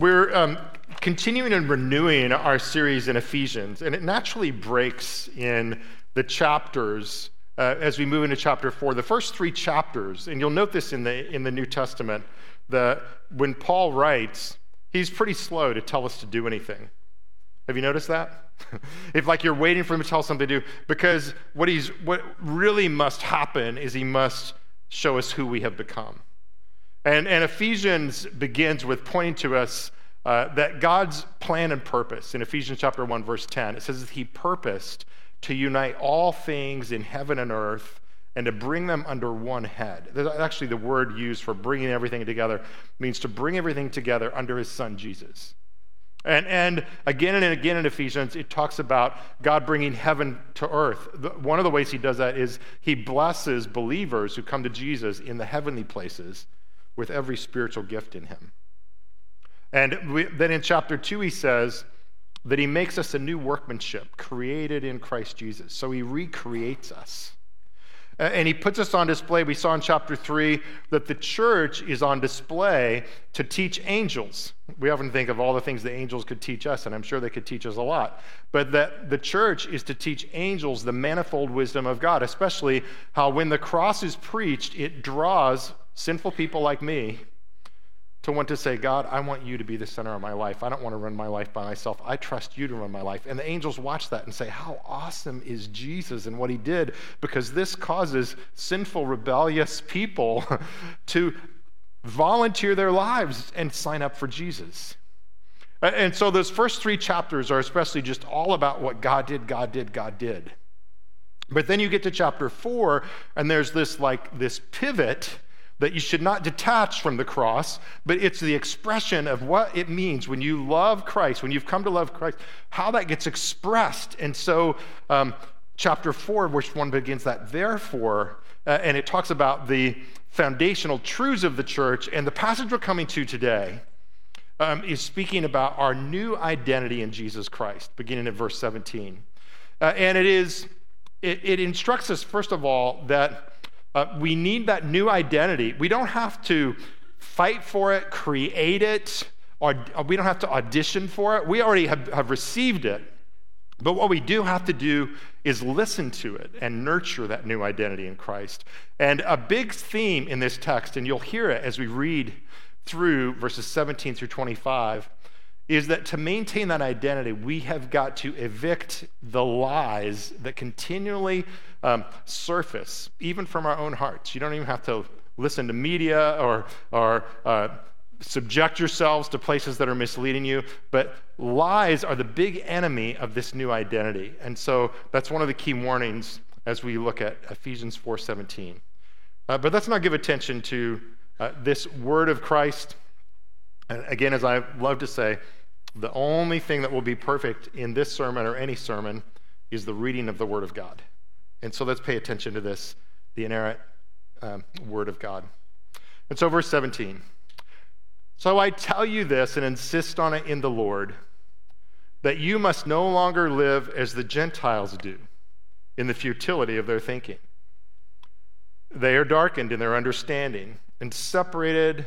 We're um, continuing and renewing our series in Ephesians, and it naturally breaks in the chapters uh, as we move into chapter four. The first three chapters, and you'll note this in the, in the New Testament, that when Paul writes, he's pretty slow to tell us to do anything. Have you noticed that? if like you're waiting for him to tell something to do, because what he's what really must happen is he must show us who we have become. And, and Ephesians begins with pointing to us uh, that God's plan and purpose in Ephesians chapter 1, verse 10, it says that He purposed to unite all things in heaven and earth and to bring them under one head. Actually, the word used for bringing everything together means to bring everything together under His Son, Jesus. And, and again and again in Ephesians, it talks about God bringing heaven to earth. The, one of the ways He does that is He blesses believers who come to Jesus in the heavenly places with every spiritual gift in him. And we, then in chapter 2, he says that he makes us a new workmanship created in Christ Jesus. So he recreates us. And he puts us on display. We saw in chapter 3 that the church is on display to teach angels. We often think of all the things the angels could teach us, and I'm sure they could teach us a lot. But that the church is to teach angels the manifold wisdom of God, especially how when the cross is preached, it draws sinful people like me to want to say, God, I want you to be the center of my life. I don't want to run my life by myself. I trust you to run my life. And the angels watch that and say, How awesome is Jesus and what he did? Because this causes sinful, rebellious people to volunteer their lives and sign up for Jesus. And so those first three chapters are especially just all about what God did, God did, God did. But then you get to chapter four, and there's this like this pivot that you should not detach from the cross, but it's the expression of what it means when you love Christ, when you've come to love Christ, how that gets expressed. And so, um, chapter 4, which one begins that, therefore, uh, and it talks about the foundational truths of the church. And the passage we're coming to today um, is speaking about our new identity in Jesus Christ, beginning at verse 17. Uh, and it is, it, it instructs us, first of all, that uh, we need that new identity. We don't have to fight for it, create it, or we don't have to audition for it. We already have, have received it. But what we do have to do is listen to it and nurture that new identity in Christ. And a big theme in this text, and you'll hear it as we read through verses 17 through 25, is that to maintain that identity, we have got to evict the lies that continually um, surface, even from our own hearts. You don't even have to listen to media or, or uh, subject yourselves to places that are misleading you, but lies are the big enemy of this new identity. And so that's one of the key warnings as we look at Ephesians 4:17. Uh, but let's not give attention to uh, this word of Christ. And again, as I love to say, the only thing that will be perfect in this sermon or any sermon is the reading of the Word of God. And so let's pay attention to this, the inerrant um, Word of God. And so, verse 17. So I tell you this and insist on it in the Lord that you must no longer live as the Gentiles do in the futility of their thinking. They are darkened in their understanding and separated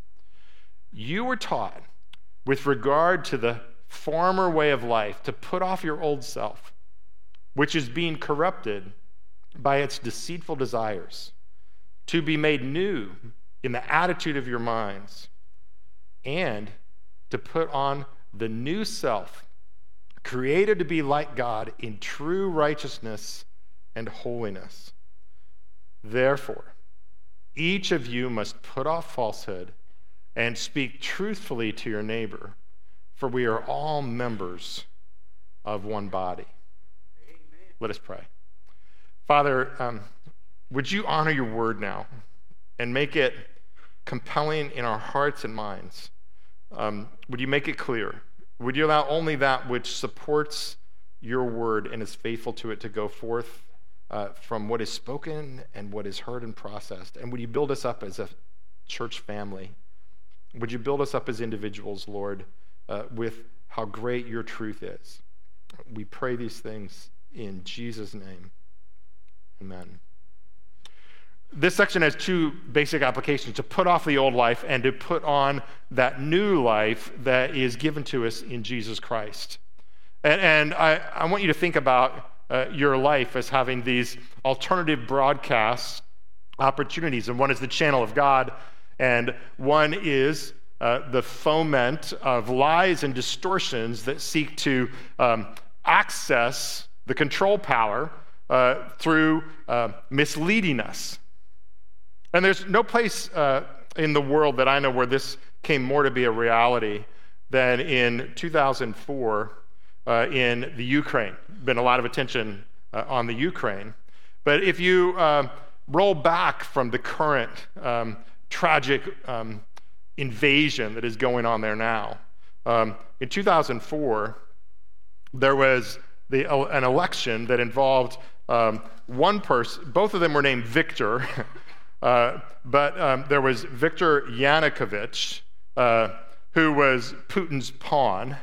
you were taught with regard to the former way of life to put off your old self, which is being corrupted by its deceitful desires, to be made new in the attitude of your minds, and to put on the new self, created to be like God in true righteousness and holiness. Therefore, each of you must put off falsehood and speak truthfully to your neighbor, for we are all members of one body. Amen. Let us pray. Father, um, would you honor your word now and make it compelling in our hearts and minds? Um, would you make it clear? Would you allow only that which supports your word and is faithful to it to go forth uh, from what is spoken and what is heard and processed? And would you build us up as a church family? Would you build us up as individuals, Lord, uh, with how great your truth is? We pray these things in Jesus' name. Amen. This section has two basic applications to put off the old life and to put on that new life that is given to us in Jesus Christ. And, and I, I, want you to think about uh, your life as having these alternative broadcast opportunities. And one is the channel of God, and one is uh, the foment of lies and distortions that seek to um, access the control power uh, through uh, misleading us. And there's no place uh, in the world that I know where this came more to be a reality than in 2004 uh, in the Ukraine. Been a lot of attention uh, on the Ukraine. But if you roll back from the current um, tragic um, invasion that is going on there now, um, in 2004, there was the, an election that involved um, one person, both of them were named Victor. Uh, but um, there was Victor Yanukovych, uh, who was Putin's pawn,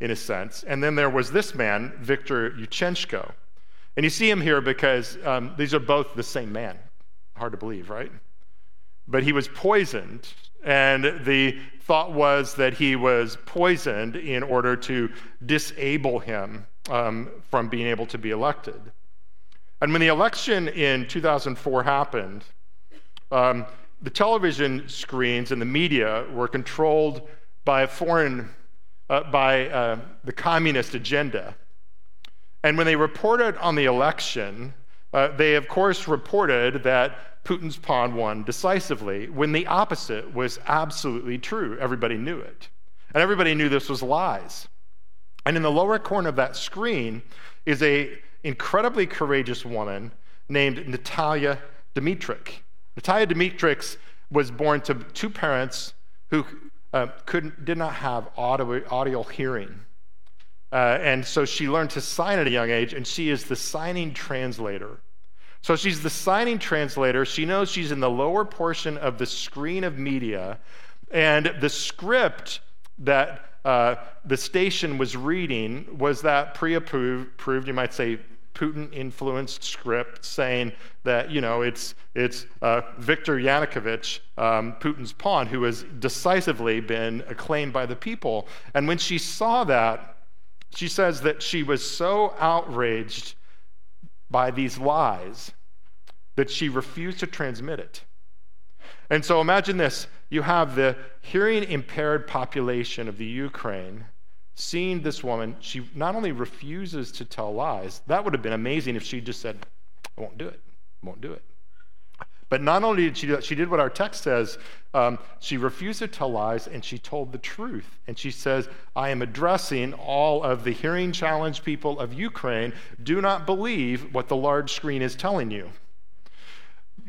in a sense. And then there was this man, Viktor Yushchenko. And you see him here because um, these are both the same man. Hard to believe, right? But he was poisoned, and the thought was that he was poisoned in order to disable him um, from being able to be elected. And when the election in 2004 happened, um, the television screens and the media were controlled by a foreign, uh, by uh, the communist agenda. And when they reported on the election, uh, they of course reported that Putin's pawn won decisively, when the opposite was absolutely true. Everybody knew it. And everybody knew this was lies. And in the lower corner of that screen is a incredibly courageous woman named Natalia Dmytruk. Natalia Dmytruk was born to two parents who uh, could, did not have audio, audio hearing. Uh, and so she learned to sign at a young age, and she is the signing translator. So she's the signing translator. She knows she's in the lower portion of the screen of media, and the script that uh, the station was reading was that pre approved, you might say, Putin influenced script saying that, you know, it's, it's uh, Viktor Yanukovych, um, Putin's pawn, who has decisively been acclaimed by the people. And when she saw that, she says that she was so outraged by these lies that she refused to transmit it. And so imagine this you have the hearing impaired population of the Ukraine seeing this woman, she not only refuses to tell lies, that would have been amazing if she just said, I won't do it, I won't do it. But not only did she do that, she did what our text says. Um, she refused to tell lies and she told the truth. And she says, I am addressing all of the hearing challenged people of Ukraine. Do not believe what the large screen is telling you.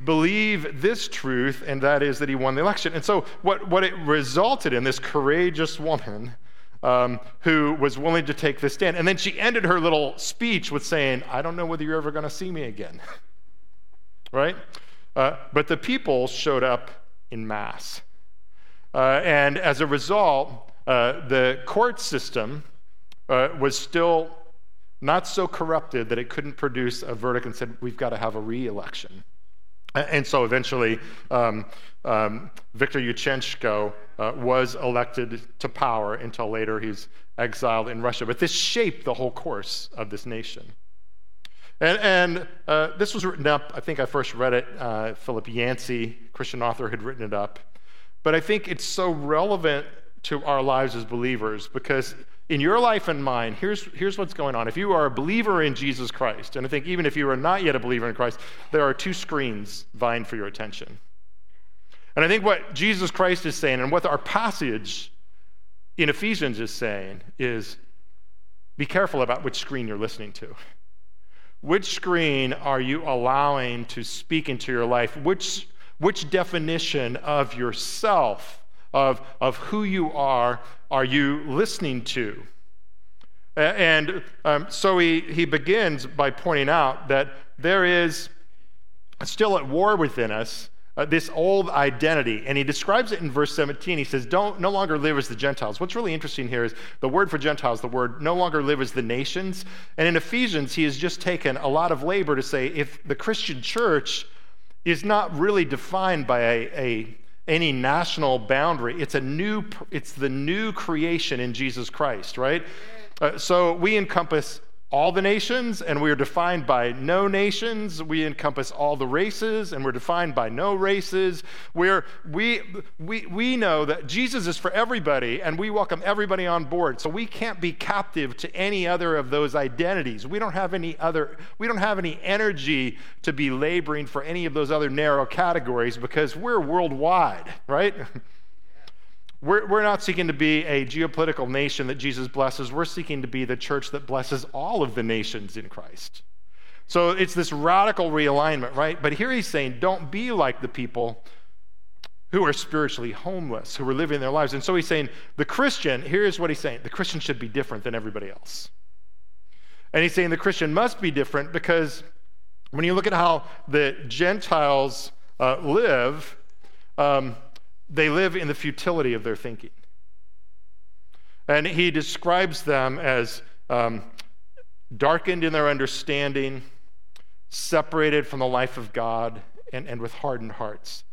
Believe this truth, and that is that he won the election. And so, what, what it resulted in, this courageous woman um, who was willing to take this stand. And then she ended her little speech with saying, I don't know whether you're ever going to see me again. right? Uh, but the people showed up in mass. Uh, and as a result, uh, the court system uh, was still not so corrupted that it couldn't produce a verdict and said, we've got to have a re election. And so eventually, um, um, Viktor Yushchenko uh, was elected to power until later he's exiled in Russia. But this shaped the whole course of this nation. And, and uh, this was written up, I think I first read it, uh, Philip Yancey, Christian author, had written it up. But I think it's so relevant to our lives as believers because in your life and mine, here's, here's what's going on. If you are a believer in Jesus Christ, and I think even if you are not yet a believer in Christ, there are two screens vying for your attention. And I think what Jesus Christ is saying and what our passage in Ephesians is saying is be careful about which screen you're listening to. Which screen are you allowing to speak into your life? Which, which definition of yourself, of, of who you are, are you listening to? And um, so he, he begins by pointing out that there is still at war within us uh, this old identity. And he describes it in verse 17. He says, Don't no longer live as the Gentiles. What's really interesting here is the word for Gentiles, the word no longer live as the nations. And in Ephesians, he has just taken a lot of labor to say if the Christian church is not really defined by a, a any national boundary, it's a new, it's the new creation in Jesus Christ, right? Uh, so we encompass all the nations, and we are defined by no nations. We encompass all the races, and we're defined by no races. We're, we, we, we know that Jesus is for everybody, and we welcome everybody on board. So we can't be captive to any other of those identities. We don't have any other, we don't have any energy to be laboring for any of those other narrow categories because we're worldwide, right? We're, we're not seeking to be a geopolitical nation that Jesus blesses. We're seeking to be the church that blesses all of the nations in Christ. So it's this radical realignment, right? But here he's saying, don't be like the people who are spiritually homeless, who are living their lives. And so he's saying, the Christian, here's what he's saying the Christian should be different than everybody else. And he's saying the Christian must be different because when you look at how the Gentiles uh, live, um, they live in the futility of their thinking. And he describes them as um, darkened in their understanding, separated from the life of God, and, and with hardened hearts.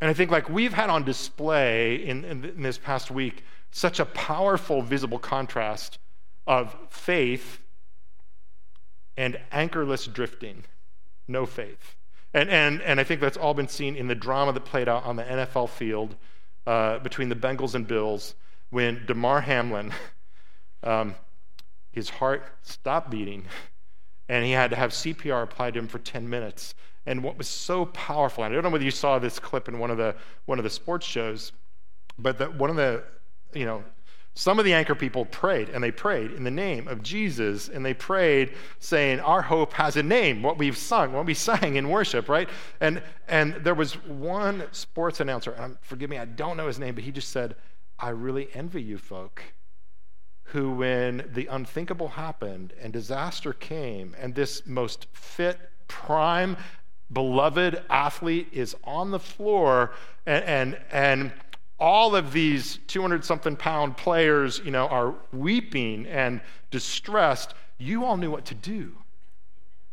And I think, like we've had on display in, in, in this past week, such a powerful visible contrast of faith and anchorless drifting, no faith. And, and, and I think that's all been seen in the drama that played out on the NFL field uh, between the Bengals and Bills when Damar Hamlin, um, his heart stopped beating and he had to have CPR applied to him for 10 minutes. And what was so powerful, and I don't know whether you saw this clip in one of the, one of the sports shows, but that one of the, you know, some of the anchor people prayed, and they prayed in the name of Jesus, and they prayed saying, Our hope has a name, what we've sung, what we sang in worship, right? And, and there was one sports announcer, and forgive me, I don't know his name, but he just said, I really envy you folk who, when the unthinkable happened and disaster came, and this most fit, prime, beloved athlete is on the floor, and, and, and all of these 200 something pound players, you know, are weeping and distressed, you all knew what to do.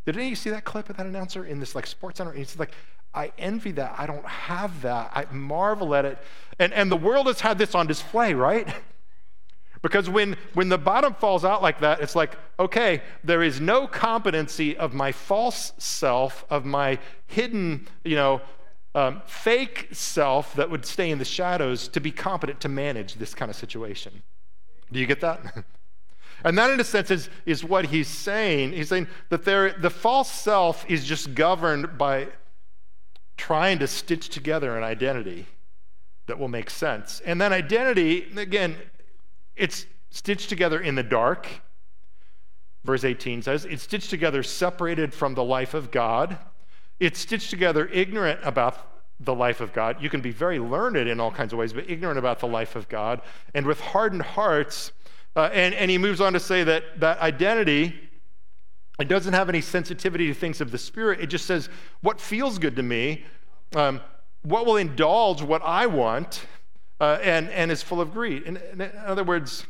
Did any of you see that clip of that announcer in this like sports center? And he's like, I envy that. I don't have that. I marvel at it. And, and the world has had this on display, right? Because when, when the bottom falls out like that, it's like, okay, there is no competency of my false self, of my hidden, you know, um, fake self that would stay in the shadows to be competent to manage this kind of situation. Do you get that? and that, in a sense, is, is what he's saying. He's saying that there, the false self is just governed by trying to stitch together an identity that will make sense. And that identity, again, it's stitched together in the dark. Verse 18 says, it's stitched together separated from the life of God it's stitched together ignorant about the life of God. You can be very learned in all kinds of ways, but ignorant about the life of God. And with hardened hearts, uh, and, and he moves on to say that that identity, it doesn't have any sensitivity to things of the Spirit. It just says, what feels good to me, um, what will indulge what I want, uh, and, and is full of greed. In, in other words,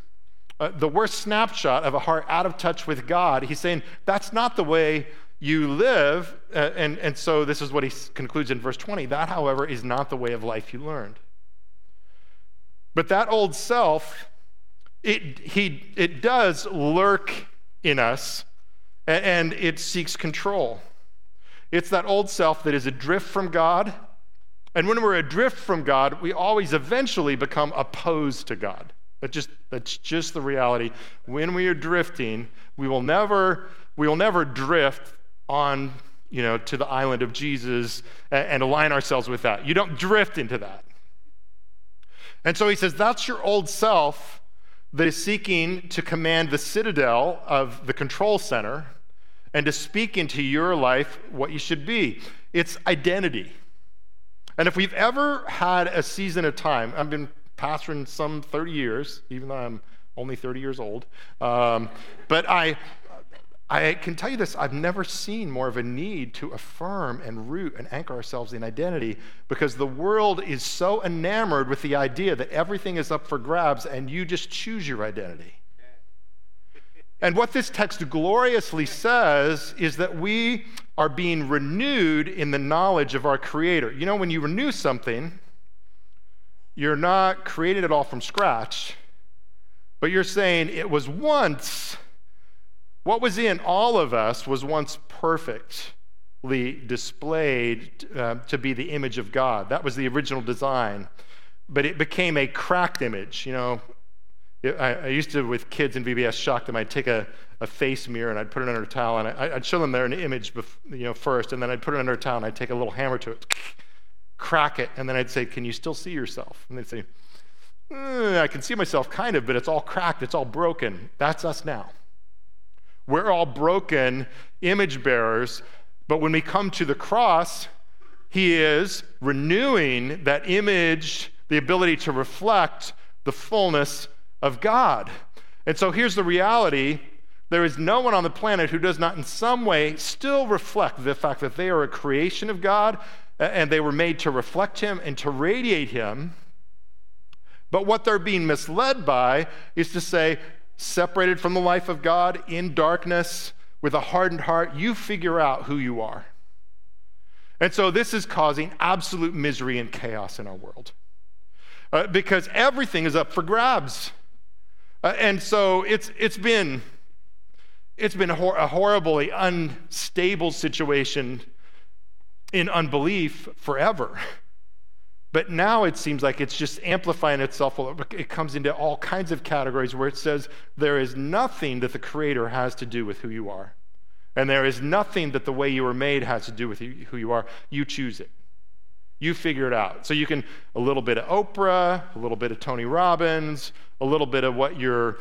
uh, the worst snapshot of a heart out of touch with God, he's saying that's not the way you live, uh, and, and so this is what he concludes in verse 20 that, however, is not the way of life you learned. But that old self, it, he, it does lurk in us, and, and it seeks control. It's that old self that is adrift from God. And when we're adrift from God, we always eventually become opposed to God. That's just, that's just the reality. When we are drifting, we will never, we will never drift on, you know, to the island of Jesus and align ourselves with that. You don't drift into that. And so he says, that's your old self that is seeking to command the citadel of the control center and to speak into your life what you should be. It's identity. And if we've ever had a season of time, I've been pastoring some 30 years, even though I'm only 30 years old. Um, but I, I can tell you this I've never seen more of a need to affirm and root and anchor ourselves in identity because the world is so enamored with the idea that everything is up for grabs and you just choose your identity. And what this text gloriously says is that we are being renewed in the knowledge of our Creator. You know, when you renew something, you're not creating it all from scratch, but you're saying it was once, what was in all of us was once perfectly displayed uh, to be the image of God. That was the original design. But it became a cracked image. You know, I, I, used to, with kids in VBS, shock them. I'd take a, a face mirror and I'd put it under a towel and I, would show them there an image, bef- you know, first, and then I'd put it under a towel and I'd take a little hammer to it, crack it, and then I'd say, "Can you still see yourself?" And they'd say, eh, "I can see myself, kind of, but it's all cracked, it's all broken." That's us now. We're all broken image bearers, but when we come to the cross, He is renewing that image, the ability to reflect the fullness of God. And so here's the reality there is no one on the planet who does not, in some way, still reflect the fact that they are a creation of God and they were made to reflect Him and to radiate Him. But what they're being misled by is to say, separated from the life of God, in darkness, with a hardened heart, you figure out who you are. And so this is causing absolute misery and chaos in our world uh, because everything is up for grabs. Uh, and so it's, it's been, it's been hor- a horribly unstable situation in unbelief forever. But now it seems like it's just amplifying itself. It comes into all kinds of categories where it says there is nothing that the Creator has to do with who you are. And there is nothing that the way you were made has to do with who you are. You choose it. You figure it out. So you can, a little bit of Oprah, a little bit of Tony Robbins, a little bit of what your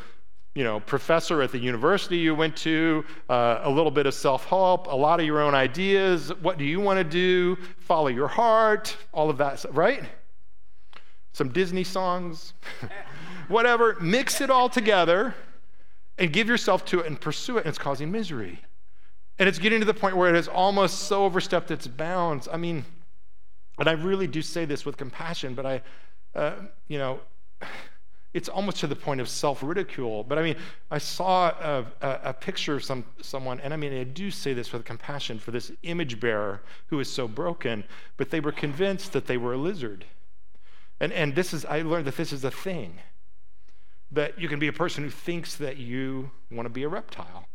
you know, professor at the university you went to, uh, a little bit of self help, a lot of your own ideas. What do you want to do? Follow your heart, all of that, right? Some Disney songs, whatever. Mix it all together and give yourself to it and pursue it, and it's causing misery. And it's getting to the point where it has almost so overstepped its bounds. I mean, and I really do say this with compassion, but I, uh, you know, it's almost to the point of self ridicule. But I mean, I saw a, a, a, picture of some, someone, and I mean, I do say this with compassion for this image bearer who is so broken, but they were convinced that they were a lizard. And, and this is, I learned that this is a thing. That you can be a person who thinks that you want to be a reptile.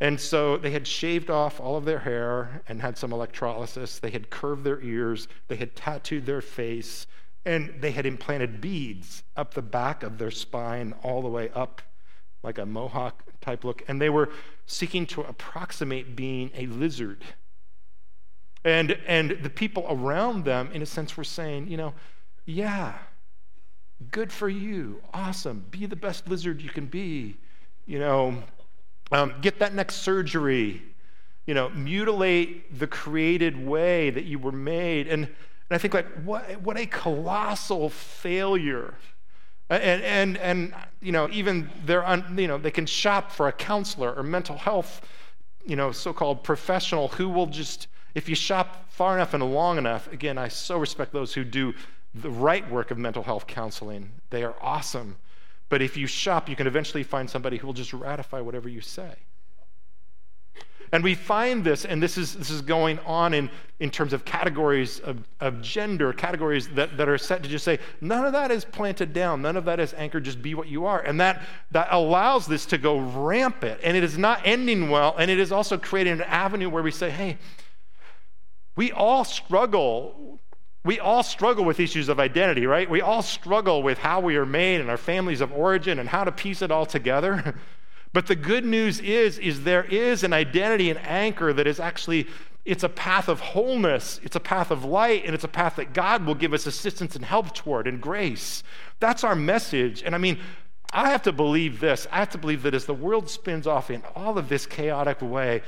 And so they had shaved off all of their hair and had some electrolysis. They had curved their ears. They had tattooed their face. And they had implanted beads up the back of their spine, all the way up, like a mohawk type look. And they were seeking to approximate being a lizard. And, and the people around them, in a sense, were saying, you know, yeah, good for you. Awesome. Be the best lizard you can be. You know, um, get that next surgery. You know, mutilate the created way that you were made. And, and I think, like, what, what a colossal failure. And, and, and you know, even they're, un, you know, they can shop for a counselor or mental health, you know, so-called professional who will just, if you shop far enough and long enough, again, I so respect those who do the right work of mental health counseling. They are awesome. But if you shop, you can eventually find somebody who will just ratify whatever you say. And we find this, and this is, this is going on in, in terms of categories of, of gender, categories that, that are set to just say, none of that is planted down, none of that is anchored, just be what you are. And that, that allows this to go rampant, and it is not ending well, and it is also creating an avenue where we say, hey, we all struggle we all struggle with issues of identity, right? We all struggle with how we are made and our families of origin and how to piece it all together. But the good news is is there is an identity and anchor that is actually it's a path of wholeness, it's a path of light, and it's a path that God will give us assistance and help toward and grace. That's our message. And I mean, I have to believe this. I have to believe that as the world spins off in all of this chaotic way,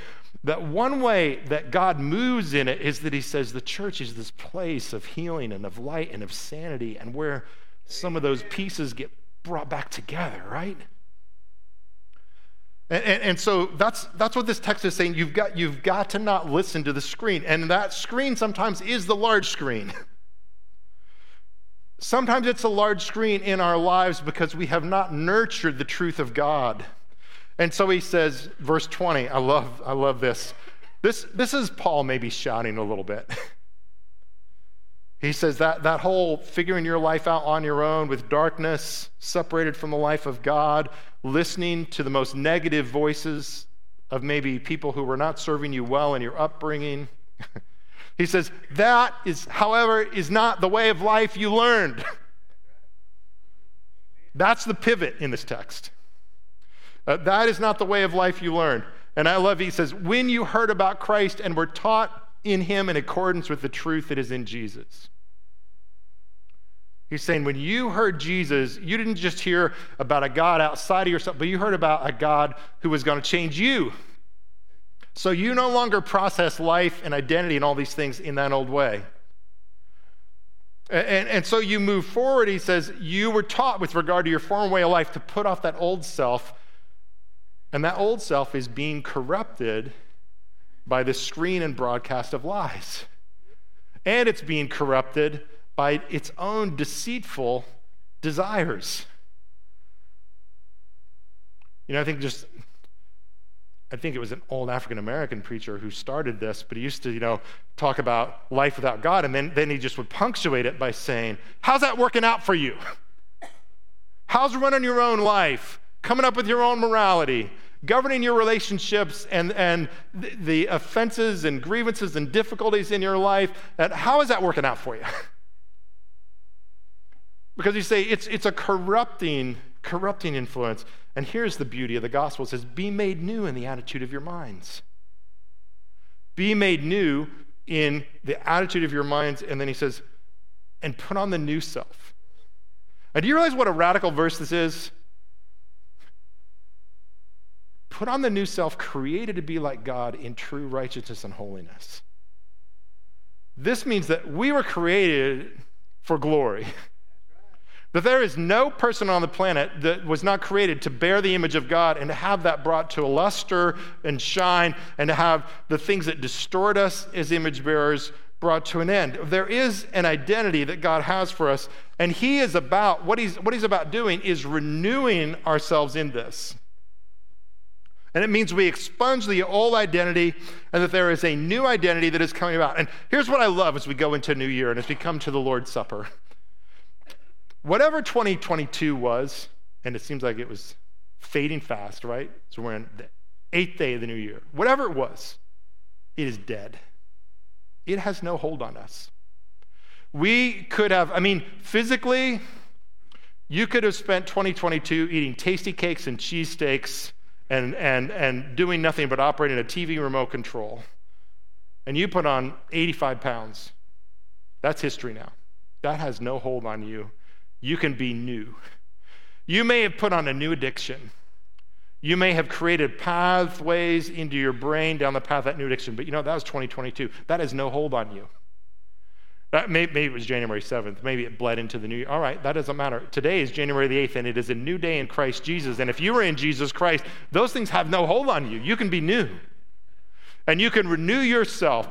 that one way that God moves in it is that He says the church is this place of healing and of light and of sanity, and where some of those pieces get brought back together, right? And, and, and, so that's, that's what this text is saying. You've got, you've got to not listen to the screen. And that screen sometimes is the large screen. sometimes it's a large screen in our lives because we have not nurtured the truth of God. And so he says, verse 20, I love, I love this. This, this is Paul maybe shouting a little bit. He says that, that whole figuring your life out on your own with darkness, separated from the life of God, listening to the most negative voices of maybe people who were not serving you well in your upbringing. he says, that is, however, is not the way of life you learned. That's the pivot in this text. Uh, that is not the way of life you learned. And I love, he says, when you heard about Christ and were taught in him in accordance with the truth that is in Jesus. He's saying when you heard Jesus, you didn't just hear about a God outside of yourself, but you heard about a God who was going to change you. So you no longer process life and identity and all these things in that old way. And, and so you move forward, he says, you were taught with regard to your former way of life to put off that old self. And that old self is being corrupted by the screen and broadcast of lies. And it's being corrupted by its own deceitful desires. You know, I think just, I think it was an old African American preacher who started this, but he used to, you know, talk about life without God, and then, then he just would punctuate it by saying, How's that working out for you? How's running your own life? Coming up with your own morality? Governing your relationships and, and the, offenses and grievances and difficulties in your life, that how is that working out for you? because you say it's, it's a corrupting, corrupting influence. And here's the beauty of the gospel. It says, be made new in the attitude of your minds. Be made new in the attitude of your minds. And then he says, and put on the new self. And do you realize what a radical verse this is? Put on the new self, created to be like God in true righteousness and holiness. This means that we were created for glory. That there is no person on the planet that was not created to bear the image of God and to have that brought to a luster and shine and to have the things that distort us as image bearers brought to an end. There is an identity that God has for us, and He is about, what He's, what he's about doing is renewing ourselves in this. And it means we expunge the old identity and that there is a new identity that is coming about. And here's what I love as we go into a new year and as we come to the Lord's Supper. Whatever 2022 was, and it seems like it was fading fast, right? So we're in the eighth day of the new year. Whatever it was, it is dead. It has no hold on us. We could have, I mean, physically, you could have spent 2022 eating tasty cakes and cheesesteaks and, and, and doing nothing but operating a TV remote control, and you put on 85 pounds, that's history now. That has no hold on you. You can be new. You may have put on a new addiction. You may have created pathways into your brain down the path of that new addiction, but you know, that was 2022. That has no hold on you. Maybe it was January 7th. Maybe it bled into the new year. All right, that doesn't matter. Today is January the 8th, and it is a new day in Christ Jesus. And if you are in Jesus Christ, those things have no hold on you. You can be new. And you can renew yourself.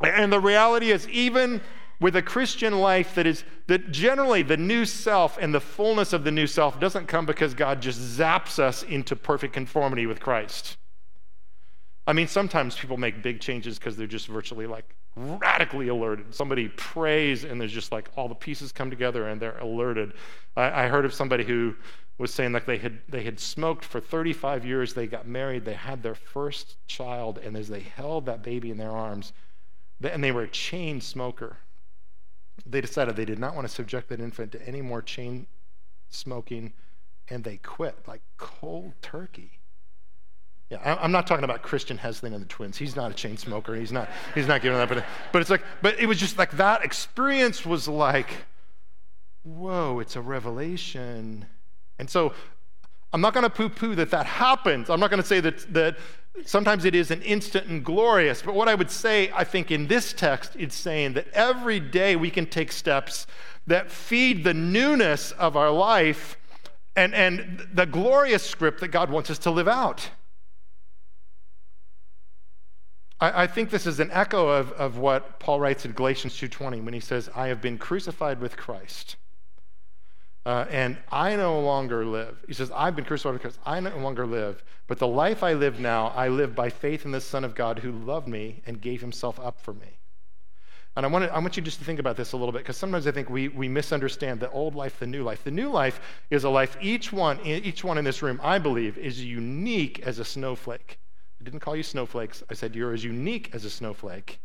And the reality is, even with a Christian life that is that generally the new self and the fullness of the new self doesn't come because God just zaps us into perfect conformity with Christ. I mean, sometimes people make big changes because they're just virtually like radically alerted. Somebody prays and there's just like all the pieces come together and they're alerted. I, I, heard of somebody who was saying like they had they had smoked for 35 years, they got married, they had their first child, and as they held that baby in their arms, and they were a chain smoker, they decided they did not want to subject that infant to any more chain smoking, and they quit like cold turkey. Yeah, I'm not talking about Christian Hesling and the twins. He's not a chain smoker. He's not. He's not giving that. But, but it's like. But it was just like that experience was like, whoa! It's a revelation. And so, I'm not going to poo-poo that that happens. I'm not going to say that that sometimes it is an instant and glorious. But what I would say, I think, in this text, it's saying that every day we can take steps that feed the newness of our life and, and the glorious script that God wants us to live out. I, I think this is an echo of, of what Paul writes in Galatians 2.20 when he says, I have been crucified with Christ. Uh, and I no longer live. He says, I've been crucified with Christ. I no longer live. But the life I live now, I live by faith in the Son of God who loved me and gave himself up for me. And I want, to, I want you just to think about this a little bit because sometimes I think we, we misunderstand the old life, the new life. The new life is a life, each one, each one in this room, I believe, is unique as a snowflake. I didn't call you snowflakes. I said you're as unique as a snowflake.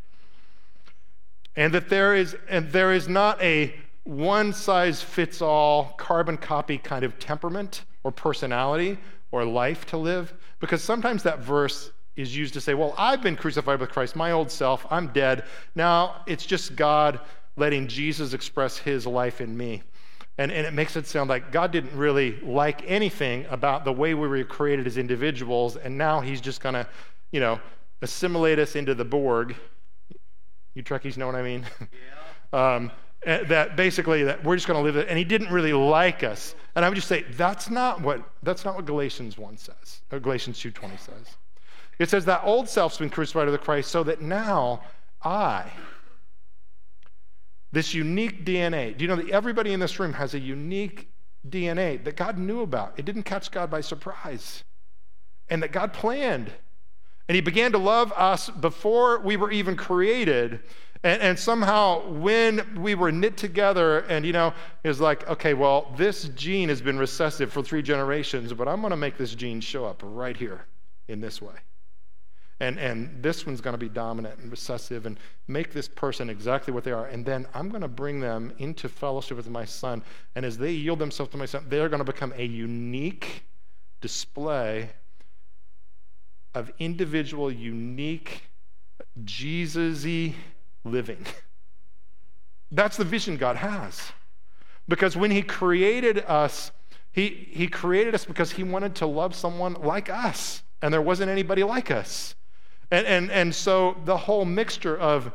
And that there is, and there is not a one size fits all carbon copy kind of temperament or personality or life to live. Because sometimes that verse is used to say, well, I've been crucified with Christ, my old self, I'm dead. Now it's just God letting Jesus express his life in me. And, and it makes it sound like God didn't really like anything about the way we were created as individuals, and now he's just going to, you know, assimilate us into the Borg. You Trekkies know what I mean? Yeah. um, eh, that basically that we're just going to live it, and he didn't really like us. And I would just say that's not what that's not what Galatians one says. Or Galatians two twenty says. It says that old self's been crucified with Christ, so that now I this unique DNA. Do you know that everybody in this room has a unique DNA that God knew about? It didn't catch God by surprise, and that God planned. And He began to love us before we were even created. And, and, somehow, when we were knit together, and you know, it was like, okay, well, this gene has been recessive for three generations, but I'm going to make this gene show up right here in this way. And, and this one's going to be dominant and recessive and make this person exactly what they are. And then I'm going to bring them into fellowship with my son. And as they yield themselves to my son, they're going to become a unique display of individual, unique, Jesus y living. That's the vision God has. Because when He created us, he, he created us because He wanted to love someone like us. And there wasn't anybody like us. And, and, and so the whole mixture of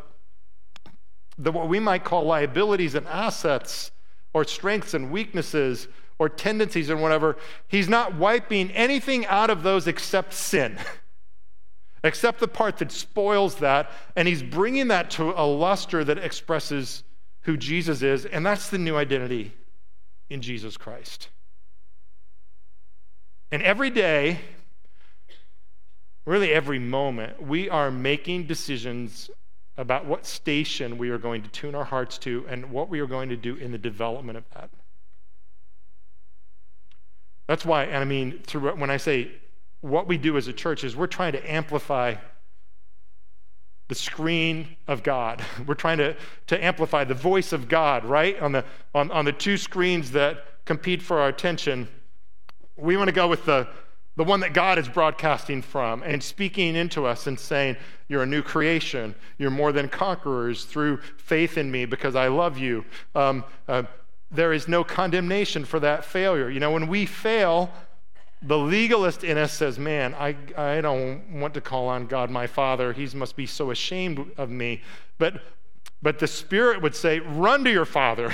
the, what we might call liabilities and assets, or strengths and weaknesses, or tendencies and whatever, he's not wiping anything out of those except sin, except the part that spoils that. And he's bringing that to a luster that expresses who Jesus is. And that's the new identity in Jesus Christ. And every day, really every moment, we are making decisions about what station we are going to tune our hearts to and what we are going to do in the development of that. That's why, and I mean, through, when I say what we do as a church is we're trying to amplify the screen of God. We're trying to, to amplify the voice of God, right? On the, on, on the two screens that compete for our attention. We want to go with the, the one that God is broadcasting from and speaking into us and saying, You're a new creation. You're more than conquerors through faith in me because I love you. Um, uh, there is no condemnation for that failure. You know, when we fail, the legalist in us says, Man, I, I don't want to call on God my Father. He must be so ashamed of me. But, but the Spirit would say, Run to your Father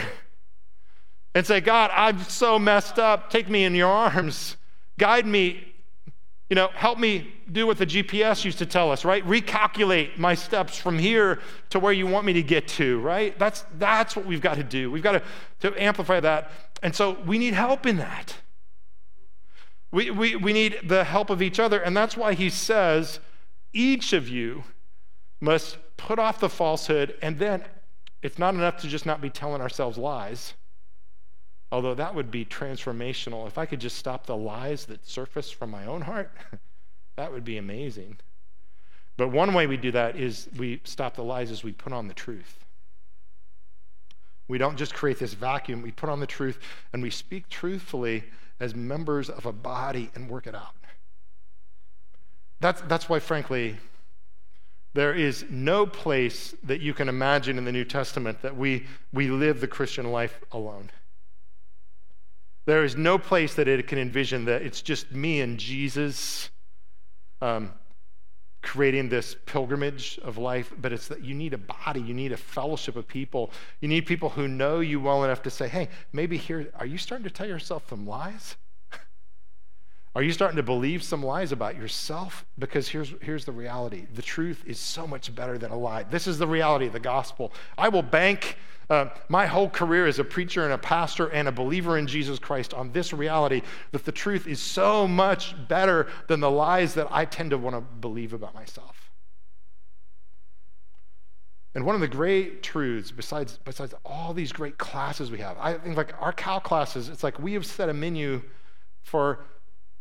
and say, God, I'm so messed up. Take me in your arms. Guide me, you know, help me do what the GPS used to tell us, right? Recalculate my steps from here to where you want me to get to, right? That's, that's what we've got to do. We've got to, to amplify that. And so we need help in that. We, we, we need the help of each other. And that's why he says, each of you must put off the falsehood. And then it's not enough to just not be telling ourselves lies. Although that would be transformational. If I could just stop the lies that surface from my own heart, that would be amazing. But one way we do that is we stop the lies as we put on the truth. We don't just create this vacuum, we put on the truth and we speak truthfully as members of a body and work it out. That's, that's why, frankly, there is no place that you can imagine in the New Testament that we, we live the Christian life alone. There is no place that it can envision that it's just me and Jesus um, creating this pilgrimage of life, but it's that you need a body, you need a fellowship of people. You need people who know you well enough to say, hey, maybe here, are you starting to tell yourself some lies? Are you starting to believe some lies about yourself? Because here's, here's the reality the truth is so much better than a lie. This is the reality of the gospel. I will bank uh, my whole career as a preacher and a pastor and a believer in Jesus Christ on this reality that the truth is so much better than the lies that I tend to want to believe about myself. And one of the great truths, besides, besides all these great classes we have, I think like our Cal classes, it's like we have set a menu for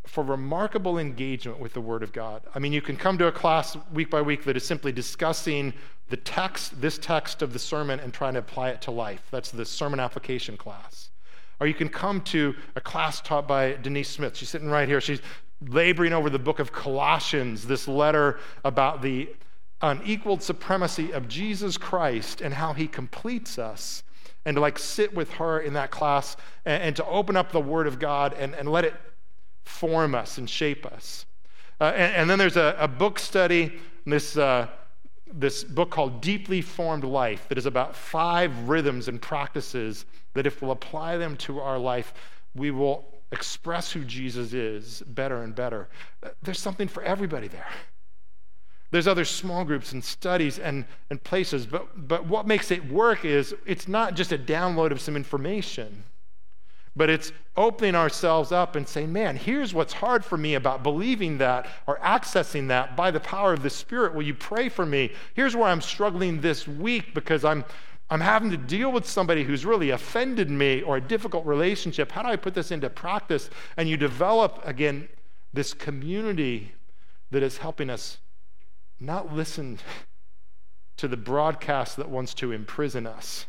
for remarkable engagement with the Word of God. I mean, you can come to a class week by week that is simply discussing the text, this text of the sermon, and trying to apply it to life. That's the sermon application class. Or you can come to a class taught by Denise Smith. She's sitting right here. She's laboring over the book of Colossians, this letter about the unequaled supremacy of Jesus Christ and how he completes us. And to like sit with her in that class and, and to open up the Word of God and, and let it form us and shape us. Uh, and, and, then there's a, a book study, this, uh, this book called Deeply Formed Life, that is about five rhythms and practices that, if we'll apply them to our life, we will express who Jesus is better and better. Uh, there's something for everybody there. There's other small groups and studies and, and places, but, but what makes it work is it's not just a download of some information but it's opening ourselves up and saying, man, here's what's hard for me about believing that or accessing that by the power of the Spirit. Will you pray for me? Here's where I'm struggling this week because I'm. I'm having to deal with somebody who's really offended me or a difficult relationship. How do I put this into practice? And you develop, again, this community that is helping us not listen to the broadcast that wants to imprison us,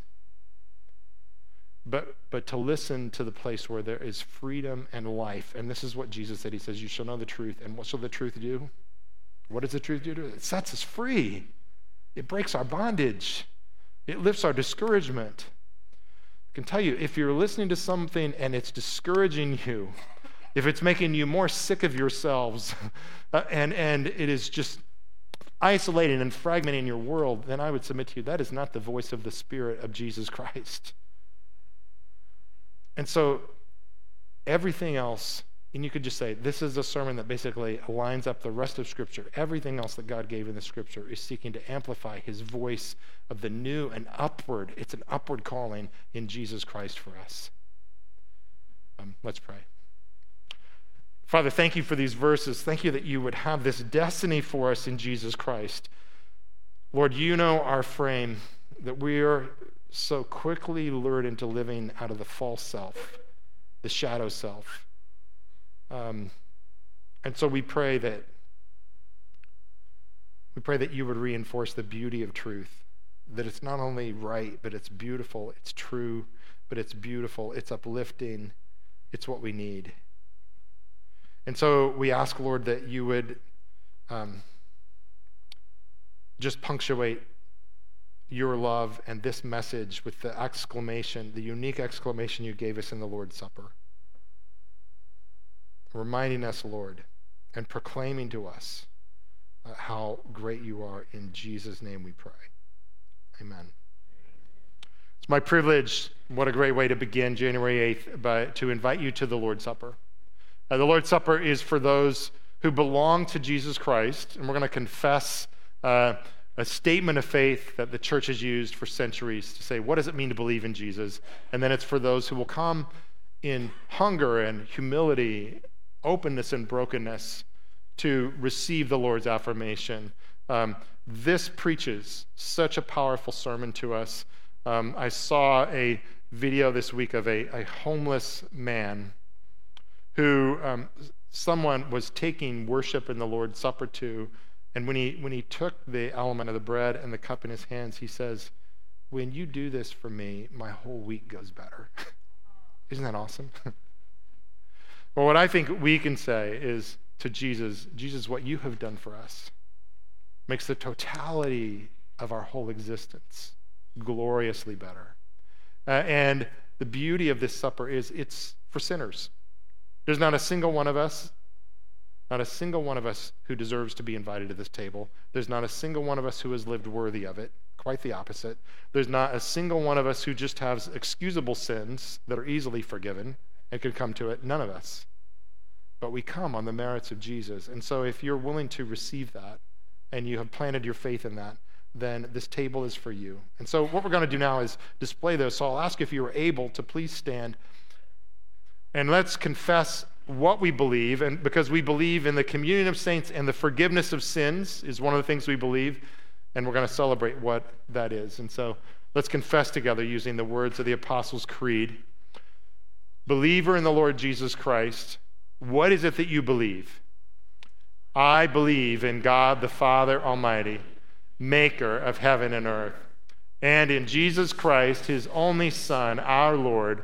but, but to listen to the place where there is freedom and life. And this is what Jesus said. He says, You shall know the truth. And what shall the truth do? What does the truth do? It sets us free, it breaks our bondage, it lifts our discouragement. I can tell you, if you're listening to something and it's discouraging you, if it's making you more sick of yourselves, uh, and, and it is just isolating and fragmenting your world, then I would submit to you that is not the voice of the Spirit of Jesus Christ. And so everything else, and you could just say, this is a sermon that basically lines up the rest of Scripture. Everything else that God gave in the Scripture is seeking to amplify his voice of the new and upward. It's an upward calling in Jesus Christ for us. Um, let's pray. Father, thank you for these verses. Thank you that you would have this destiny for us in Jesus Christ. Lord, you know our frame, that we are so quickly lured into living out of the false self, the shadow self. Um, and so we pray that we pray that you would reinforce the beauty of truth, that it's not only right, but it's beautiful, it's true, but it's beautiful, it's uplifting, it's what we need. And so we ask, Lord, that you would um, just punctuate your love and this message with the exclamation, the unique exclamation you gave us in the Lord's Supper. Reminding us, Lord, and proclaiming to us uh, how great you are. In Jesus' name we pray. Amen. It's my privilege, what a great way to begin January 8th, by, to invite you to the Lord's Supper. Uh, the Lord's Supper is for those who belong to Jesus Christ, and we're going to confess. Uh, a statement of faith that the church has used for centuries to say, what does it mean to believe in Jesus? And then it's for those who will come in hunger and humility, openness and brokenness to receive the Lord's affirmation. Um, this preaches such a powerful sermon to us. Um, I saw a video this week of a, a homeless man who um, someone was taking worship in the Lord's Supper to and when he, when he took the element of the bread and the cup in his hands, he says, When you do this for me, my whole week goes better. Isn't that awesome? well, what I think we can say is to Jesus, Jesus, what you have done for us makes the totality of our whole existence gloriously better. Uh, and the beauty of this supper is it's for sinners. There's not a single one of us not a single one of us who deserves to be invited to this table. There's not a single one of us who has lived worthy of it. Quite the opposite. There's not a single one of us who just has excusable sins that are easily forgiven and could come to it. None of us. but we come on the merits of Jesus. And so if you're willing to receive that and you have planted your faith in that, then this table is for you. And so what we're going to do now is display those. So I'll ask if you are able to please stand and let's confess what we believe. And because we believe in the communion of saints and the forgiveness of sins is one of the things we believe. And we're going to celebrate what that is. And so let's confess together using the words of the Apostles' Creed. Believer in the Lord Jesus Christ, what is it that you believe? I believe in God the Father Almighty, maker of heaven and earth, and in Jesus Christ, his only Son, our Lord,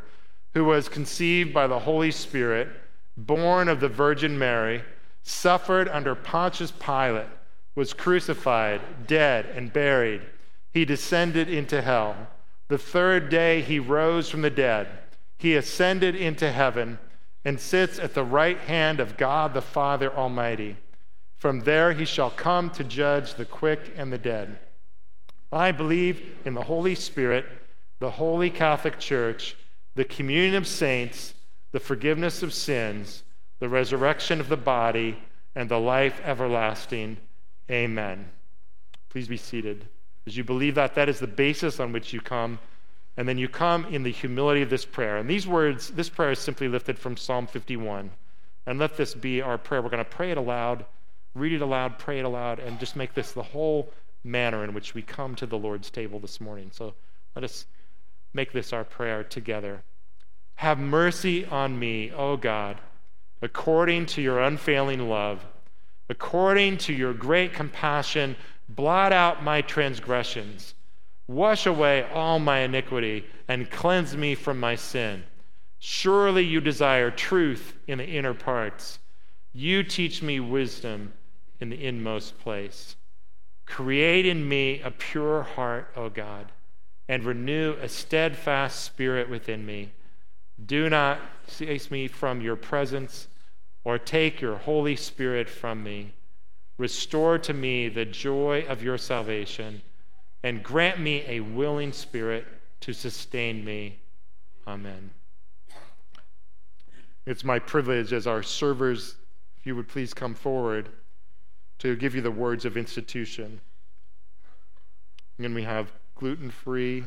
who was conceived by the Holy Spirit, born of the Virgin Mary, suffered under Pontius Pilate, was crucified, dead, and buried. He descended into hell. The third day he rose from the dead. He ascended into heaven and sits at the right hand of God the Father Almighty. From there he shall come to judge the quick and the dead. I believe in the Holy Spirit, the holy Catholic Church, the communion of saints, the forgiveness of sins, the resurrection of the body, and the life everlasting. Amen. Please be seated. As you believe that, that is the basis on which you come. And then you come in the humility of this prayer. And these words, this prayer is simply lifted from Psalm 51. And let this be our prayer. We're going to pray it aloud, read it aloud, pray it aloud, and just make this the whole manner in which we come to the Lord's table this morning. So let us make this our prayer together. Have mercy on me, O God, according to your unfailing love, according to your great compassion, blot out my transgressions Wash away all my iniquity and cleanse me from my sin. Surely you desire truth in the inner parts. You teach me wisdom in the inmost place. Create in me a pure heart, O God, and renew a steadfast spirit within me. Do not chase me from your presence or take your Holy Spirit from me. Restore to me the joy of your salvation and grant me a willing spirit to sustain me. Amen. It's my privilege as our servers, if you would please come forward, to give you the words of institution. And we have gluten free,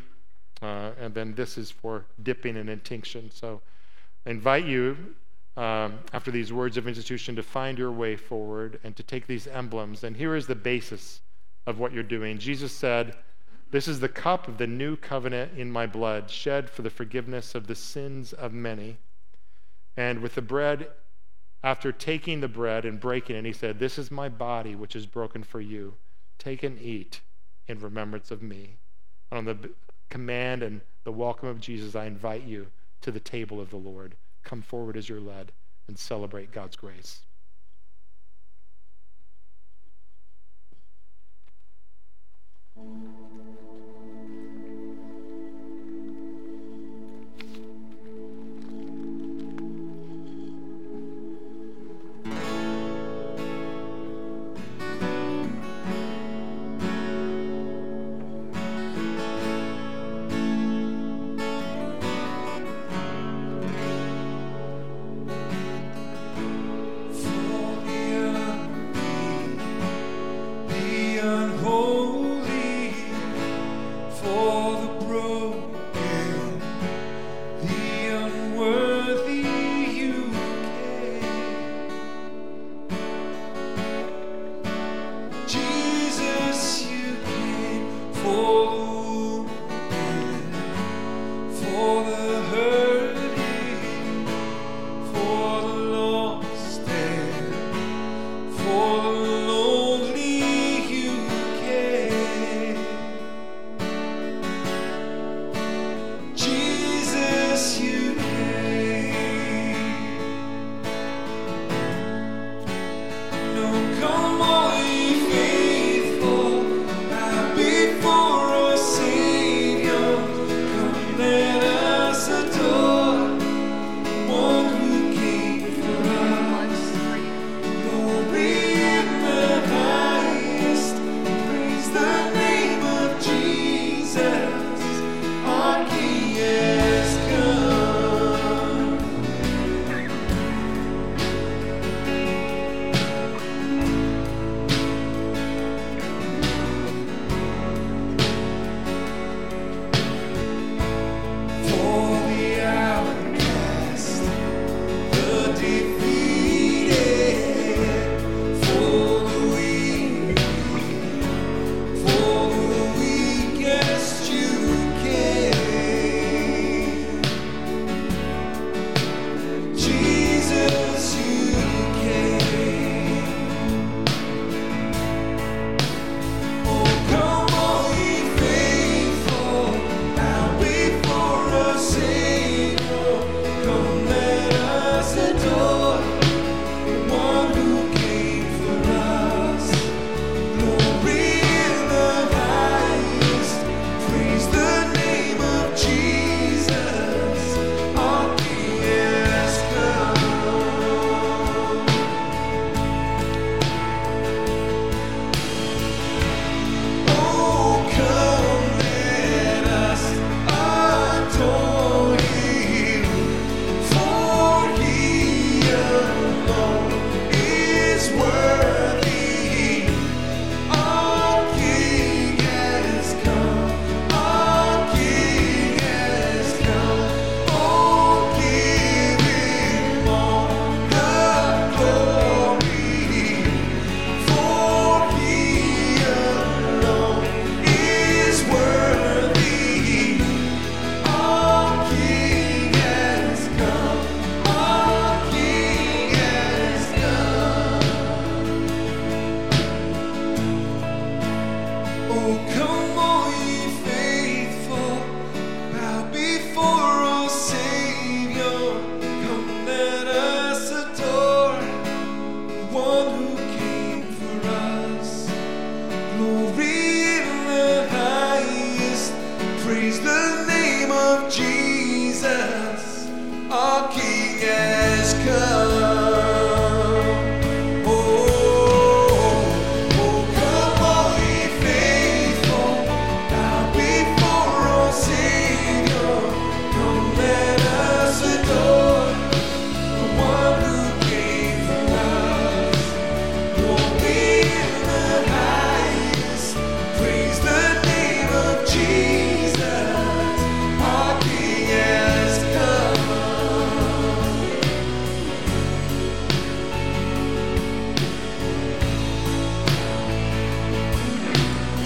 uh, and then this is for dipping and intinction. So I invite you, um, after these words of institution, to find your way forward and to take these emblems. And here is the basis of what you're doing. Jesus said, This is the cup of the new covenant in my blood, shed for the forgiveness of the sins of many. And with the bread, after taking the bread and breaking it, he said, This is my body, which is broken for you. Take and eat in remembrance of me. And on the command and the welcome of Jesus, I invite you to the table of the Lord. Come forward as you're led and celebrate God's grace.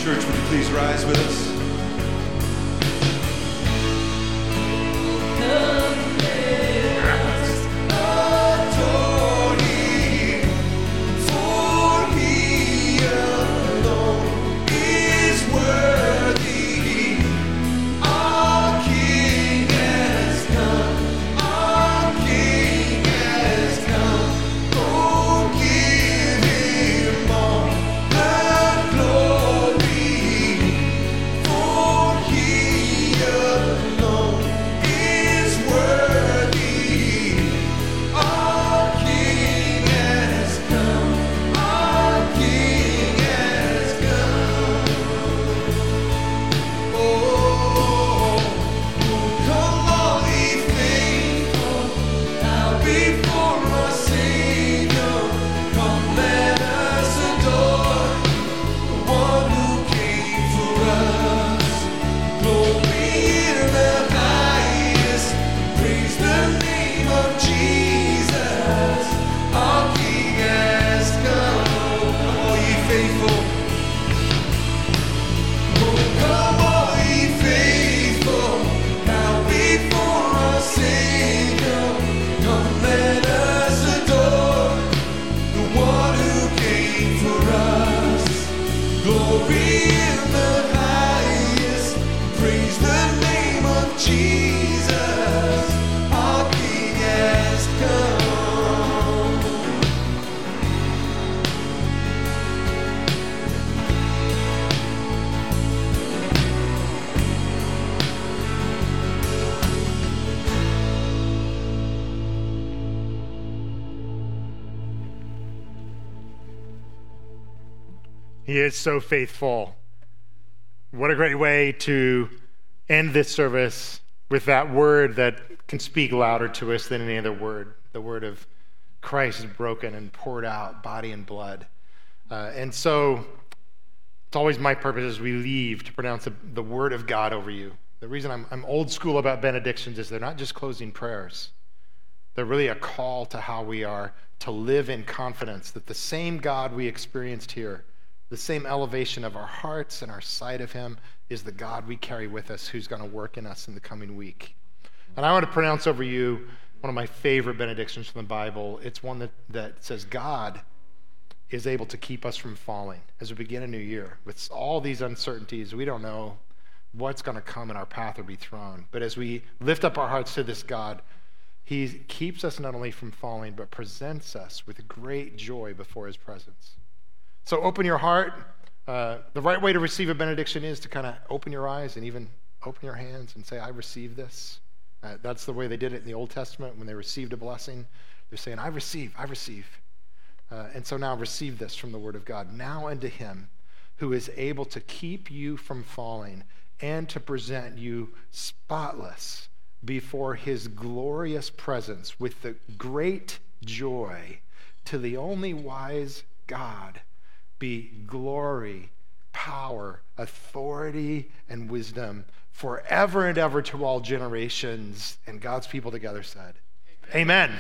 Church, would you please rise with us? He is so faithful. What a great way to end this service with that word that can speak louder to us than any other word the word of Christ is broken and poured out, body and blood. Uh, and so it's always my purpose as we leave to pronounce the, the word of God over you. The reason I'm, I'm old school about benedictions is they're not just closing prayers, they're really a call to how we are to live in confidence that the same God we experienced here the same elevation of our hearts and our sight of Him is the God we carry with us who's going to work in us in the coming week. And I want to pronounce over you one of my favorite benedictions from the Bible. It's one that, that says, God is able to keep us from falling as we begin a new year. With all these uncertainties, we don't know what's going to come in our path or be thrown. But as we lift up our hearts to this God, He keeps us not only from falling, but presents us with great joy before His presence. So open your heart. Uh, the right way to receive a benediction is to kind of open your eyes and even open your hands and say, I receive this. Uh, that's the way they did it in the Old Testament when they received a blessing. They're saying, I receive, I receive. Uh, and so now receive this from the Word of God. Now unto Him who is able to keep you from falling and to present you spotless before His glorious presence with the great joy to the only wise God be glory, power, authority, and wisdom forever and ever to all generations. And God's people together said, Amen. Amen.